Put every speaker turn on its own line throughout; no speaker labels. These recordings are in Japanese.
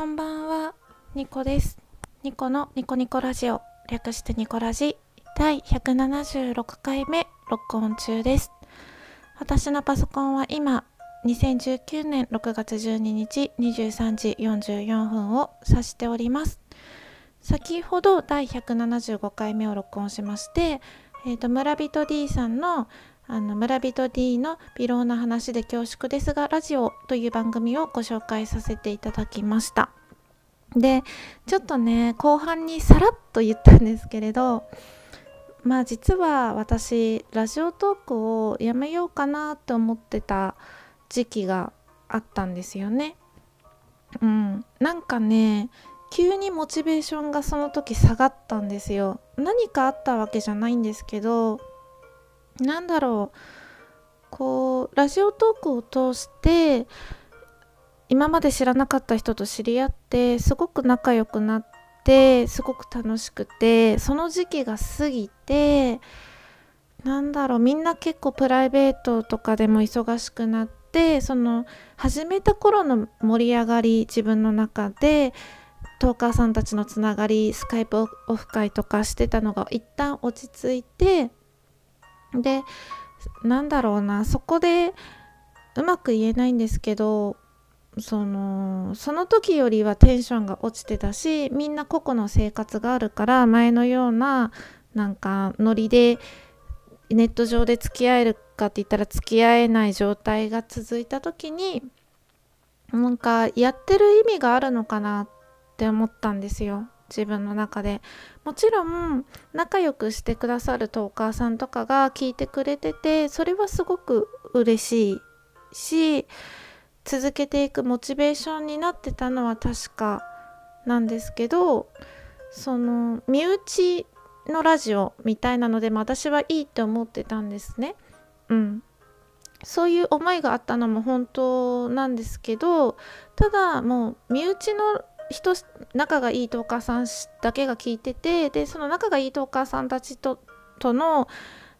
こんばんは、ニコです。ニコのニコニコラジオ、略してニコラジ、第176回目録音中です。私のパソコンは今、2019年6月12日23時44分を指しております。先ほど第175回目を録音しまして、えー、と村人 D さんのあの村人 D の微量な話で恐縮ですがラジオという番組をご紹介させていただきました。でちょっとね後半にさらっと言ったんですけれどまあ実は私ラジオトークをやめようかなと思ってた時期があったんですよね。うん。なんかね急にモチベーションがその時下がったんですよ。何かあったわけじゃないんですけどなんだろう。こうラジオトークを通して今まで知らなかった人と知り合ってすごく仲良くなってすごく楽しくてその時期が過ぎてなんだろうみんな結構プライベートとかでも忙しくなってその始めた頃の盛り上がり自分の中でトーカーさんたちのつながりスカイプオフ会とかしてたのが一旦落ち着いてでなんだろうなそこでうまく言えないんですけどそのその時よりはテンションが落ちてたしみんな個々の生活があるから前のようななんかノリでネット上で付き合えるかって言ったら付き合えない状態が続いた時になんかやってる意味があるのかなって思ったんですよ。自分の中でもちろん仲良くしてくださるトーカーさんとかが聞いてくれててそれはすごく嬉しいし続けていくモチベーションになってたのは確かなんですけどその身内のラジオみたいなのでも私はいいって思ってたんですね。うんそういう思いがあったのも本当なんですけどただもう身内の人仲がいいトーカーさんだけが聞いててでその仲がいいトーカーさんたちととの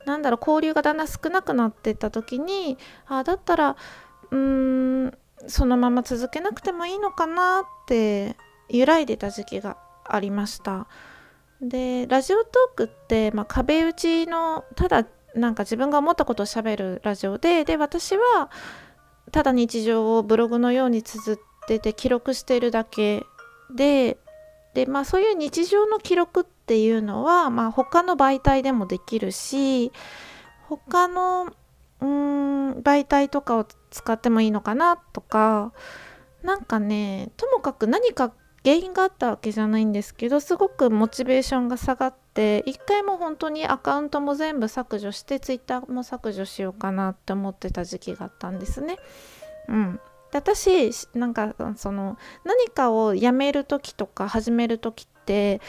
なんだろう交流がだんだん少なくなってった時にあだったらうーんそのまま続けなくてもいいのかなって揺らいでた時期がありました。でラジオトークって、まあ、壁打ちのただなんか自分が思ったことをしゃべるラジオでで私はただ日常をブログのように綴ってて記録してるだけでで、まあ、そういう日常の記録っていうのは、まあ、他の媒体でもできるし他のうん媒体とかを使ってもいいのかなとかなんかねともかく何か原因があったわけじゃないんですけどすごくモチベーションが下がって一回も本当にアカウントも全部削除してツイッターも削除しようかなって思ってた時期があったんですね。うん、で私なんかその何かをやめる時とか始める時って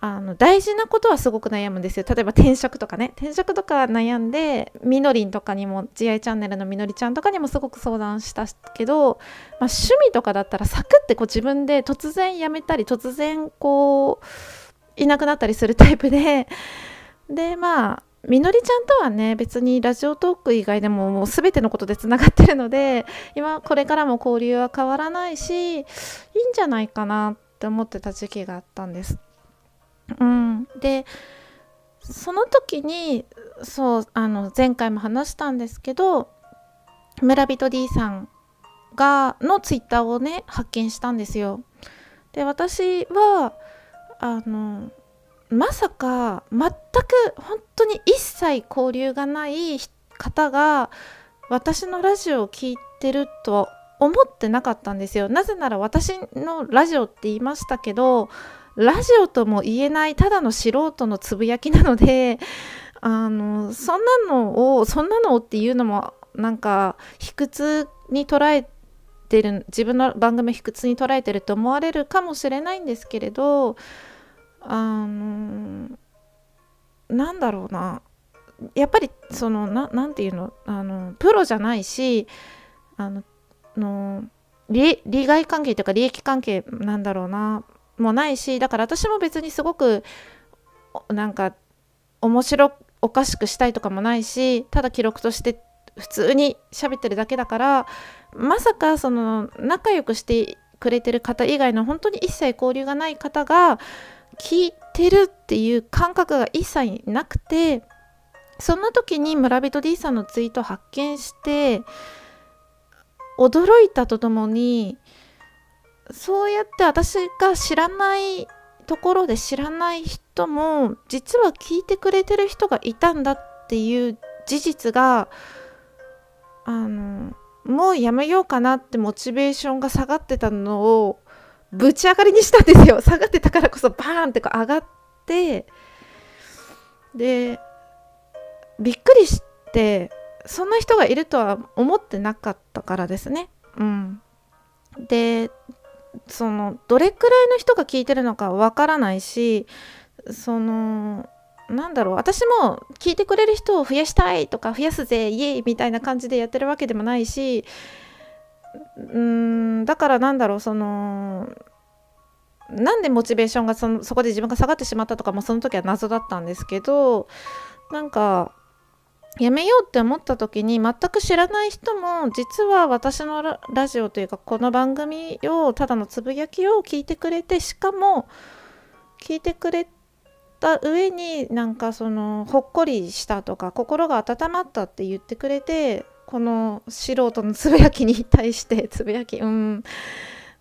あの大事なことはすごく悩むんですよ。例えば転職とかね。転職とか悩んでみのりんとかにも GI チャンネルのみのりちゃんとかにもすごく相談したけど、まあ、趣味とかだったらサクってこう自分で突然やめたり突然こういなくなったりするタイプで。でまあみのりちゃんとはね別にラジオトーク以外でももう全てのことでつながってるので今これからも交流は変わらないしいいんじゃないかなって思ってた時期があったんです。うん、でその時にそうあの前回も話したんですけど村人 D さんがのツイッターをね発見したんですよ。で私はあのまさか全く本当に一切交流がない方が私のラジオを聴いてるとは思ってなかったんですよ。なぜなら私のラジオって言いましたけどラジオとも言えないただの素人のつぶやきなのであのそんなのをそんなのっていうのもなんか卑屈に捉えてる自分の番組卑屈に捉えてると思われるかもしれないんですけれどあのなんだろうな。やっぱりそのななんていうの？あのプロじゃないしあのの利害関係というか利益関係なんだろうな。もないしだから私も別にすごくなんか面白おかしくしたいとかもないしただ記録として普通に喋ってるだけだからまさかその仲良くしてくれてる方以外の本当に一切交流がない方が聞いてるっていう感覚が一切なくてそんな時に村人 D さんのツイートを発見して驚いたとともにそうやって私が知らないところで知らない人も実は聞いてくれてる人がいたんだっていう事実があのもうやめようかなってモチベーションが下がってたのをぶち上がりにしたんですよ。下がってたからこそバーンってこう上がってでびっくりしてそんな人がいるとは思ってなかったからですね。うん。でそのどれくらいの人が聞いてるのかわからないしそのなんだろう私も聞いてくれる人を増やしたいとか増やすぜイエイみたいな感じでやってるわけでもないしうんだからなんだろうそのなんでモチベーションがそのそこで自分が下がってしまったとかもその時は謎だったんですけどなんかやめようって思った時に全く知らない人も実は私のラジオというかこの番組をただのつぶやきを聞いてくれてしかも聞いてくれた上になんかそのほっこりしたとか心が温まったって言ってくれてこの素人のつぶやきに対して つぶやきうん。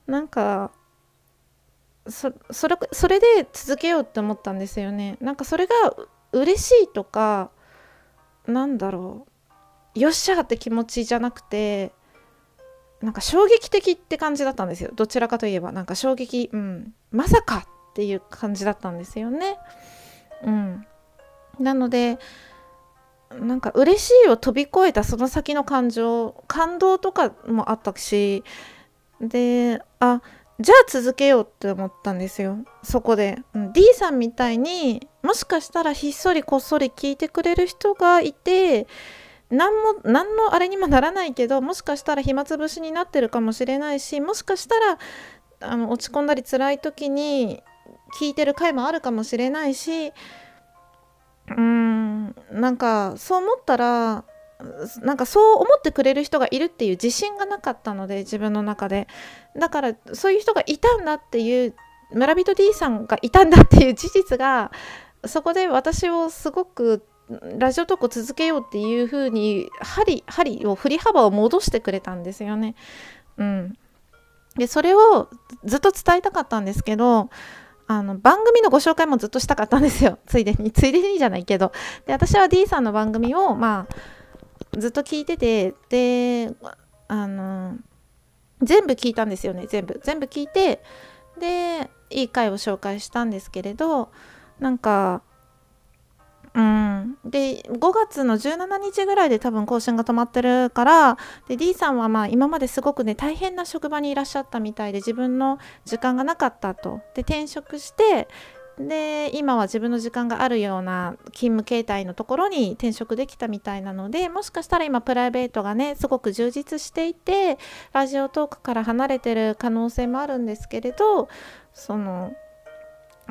なんかそれそれで続けようって思ったんですよね。なんかそれが嬉しいとかなんだろう。よっしゃって気持ちじゃなくてなんか衝撃的って感じだったんですよ。どちらかといえば。なんか衝撃うん。まさかっていう感じだったんですよね。うん。なのでなんか嬉しいを飛び越えたその先の感情感動とかもあったしであじゃあ続けようって思ったんですよ。そこで、うん、D さんみたいにもしかしたらひっそりこっそり聞いてくれる人がいて何も何のあれにもならないけどもしかしたら暇つぶしになってるかもしれないしもしかしたらあの落ち込んだり辛い時に聞いてる回もあるかもしれないしうん。なんかそう思ったらなんかそう思ってくれる人がいるっていう自信がなかったので自分の中でだからそういう人がいたんだっていう村人 D さんがいたんだっていう事実がそこで私をすごくラジオトークを続けようっていう風に針針を振り幅を戻してくれたんですよね。うん、でそれをずっと伝えたかったんですけどあの番組のご紹介もずっとしたかったんですよ。ついでに。ついでにじゃないけど。で私は D さんの番組をまあずっと聞いててであの全部聞いたんですよね。全部。全部聞いてでいい回を紹介したんですけれどなんかで5月の17日ぐらいで多分更新が止まってるからで D さんはまあ今まですごくね大変な職場にいらっしゃったみたいで自分の時間がなかったと。で転職してで今は自分の時間があるような勤務形態のところに転職できたみたいなのでもしかしたら今プライベートがねすごく充実していてラジオトークから離れてる可能性もあるんですけれどその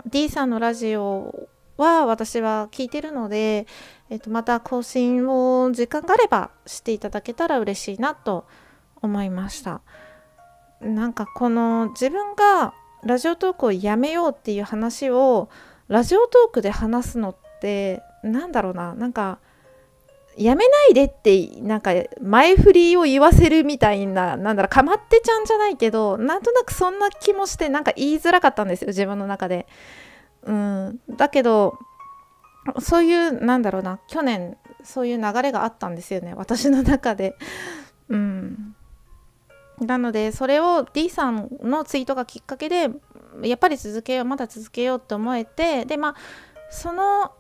D さんのラジオは私は聞いてるので、えっと、また更新を時間があればしていただけたら嬉しいなと思いましたなんかこの自分がラジオトークをやめようっていう話をラジオトークで話すのってなんだろうななんかやめないでってなんか前振りを言わせるみたいななんだろうかまってちゃんじゃないけどなんとなくそんな気もしてなんか言いづらかったんですよ自分の中で。うん、だけどそういうなんだろうな去年そういう流れがあったんですよね私の中で。うんなのでそれを D さんのツイートがきっかけでやっぱり続けようまだ続けようって思えてでまあその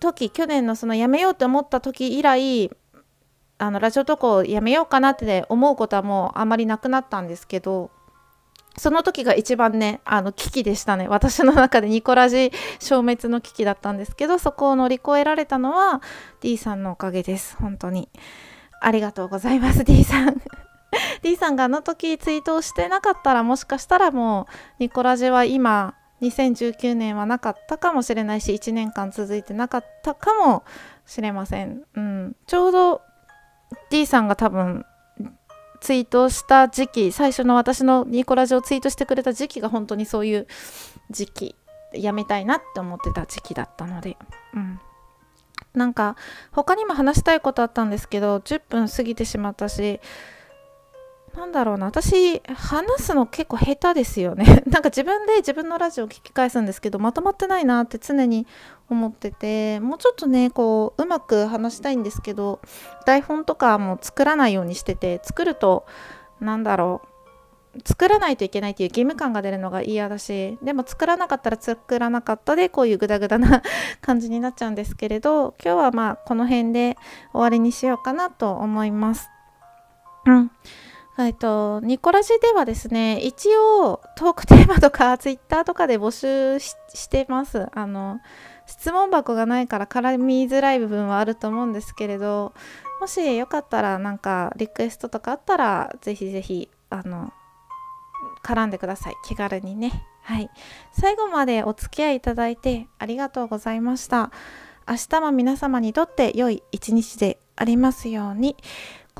時去年のそのやめようって思った時以来あのラジオ投稿やめようかなって思うことはもうあまりなくなったんですけどその時が一番ねあの危機でしたね。私の中でニコラジ消滅の危機だったんですけどそこを乗り越えられたのは D さんのおかげです。本当に。ありがとうございます D さん。D さんがあの時ツイートをしてなかったらもしかしたらもうニコラジは今2019年はなかったかもしれないし1年間続いてなかったかもしれません、うん、ちょうど D さんが多分ツイートした時期最初の私のニコラジをツイートしてくれた時期が本当にそういう時期やめたいなって思ってた時期だったので。うん。なんか他にも話したいことあったんですけど10分過ぎてしまったしなんだろうな。私話すの結構下手ですよね。なんか自分で自分のラジオを聞き返すんですけどまとまってないなって常に思っててもうちょっとねこううまく話したいんですけど台本とかも作らないようにしてて作るとなんだろう。作らないといけないっていう義務感が出るのが嫌だしでも作らなかったら作らなかったでこういうグダグダな感じになっちゃうんですけれど今日はまあこの辺で終わりにしようかなと思います。うん。えっと、ニコラジではですね、一応トークテーマとかツイッターとかで募集してます。あの、質問箱がないから絡みづらい部分はあると思うんですけれど、もしよかったらなんかリクエストとかあったら、ぜひぜひ、あの、絡んでください。気軽にね。はい。最後までお付き合いいただいてありがとうございました。明日も皆様にとって良い一日でありますように。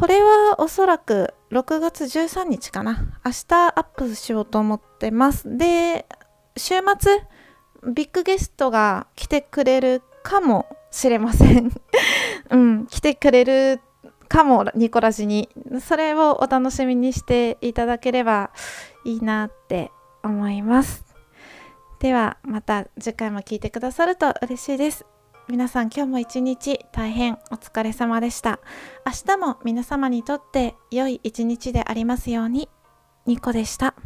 これはおそらく6月13日かな。明日アップしようと思ってます。で、週末、ビッグゲストが来てくれるかもしれません。うん、来てくれるかも、ニコラジに。それをお楽しみにしていただければいいなって思います。では、また次回も聞いてくださると嬉しいです。皆さん今日も一日大変お疲れ様でした。明日も皆様にとって良い一日でありますように。ニコでした。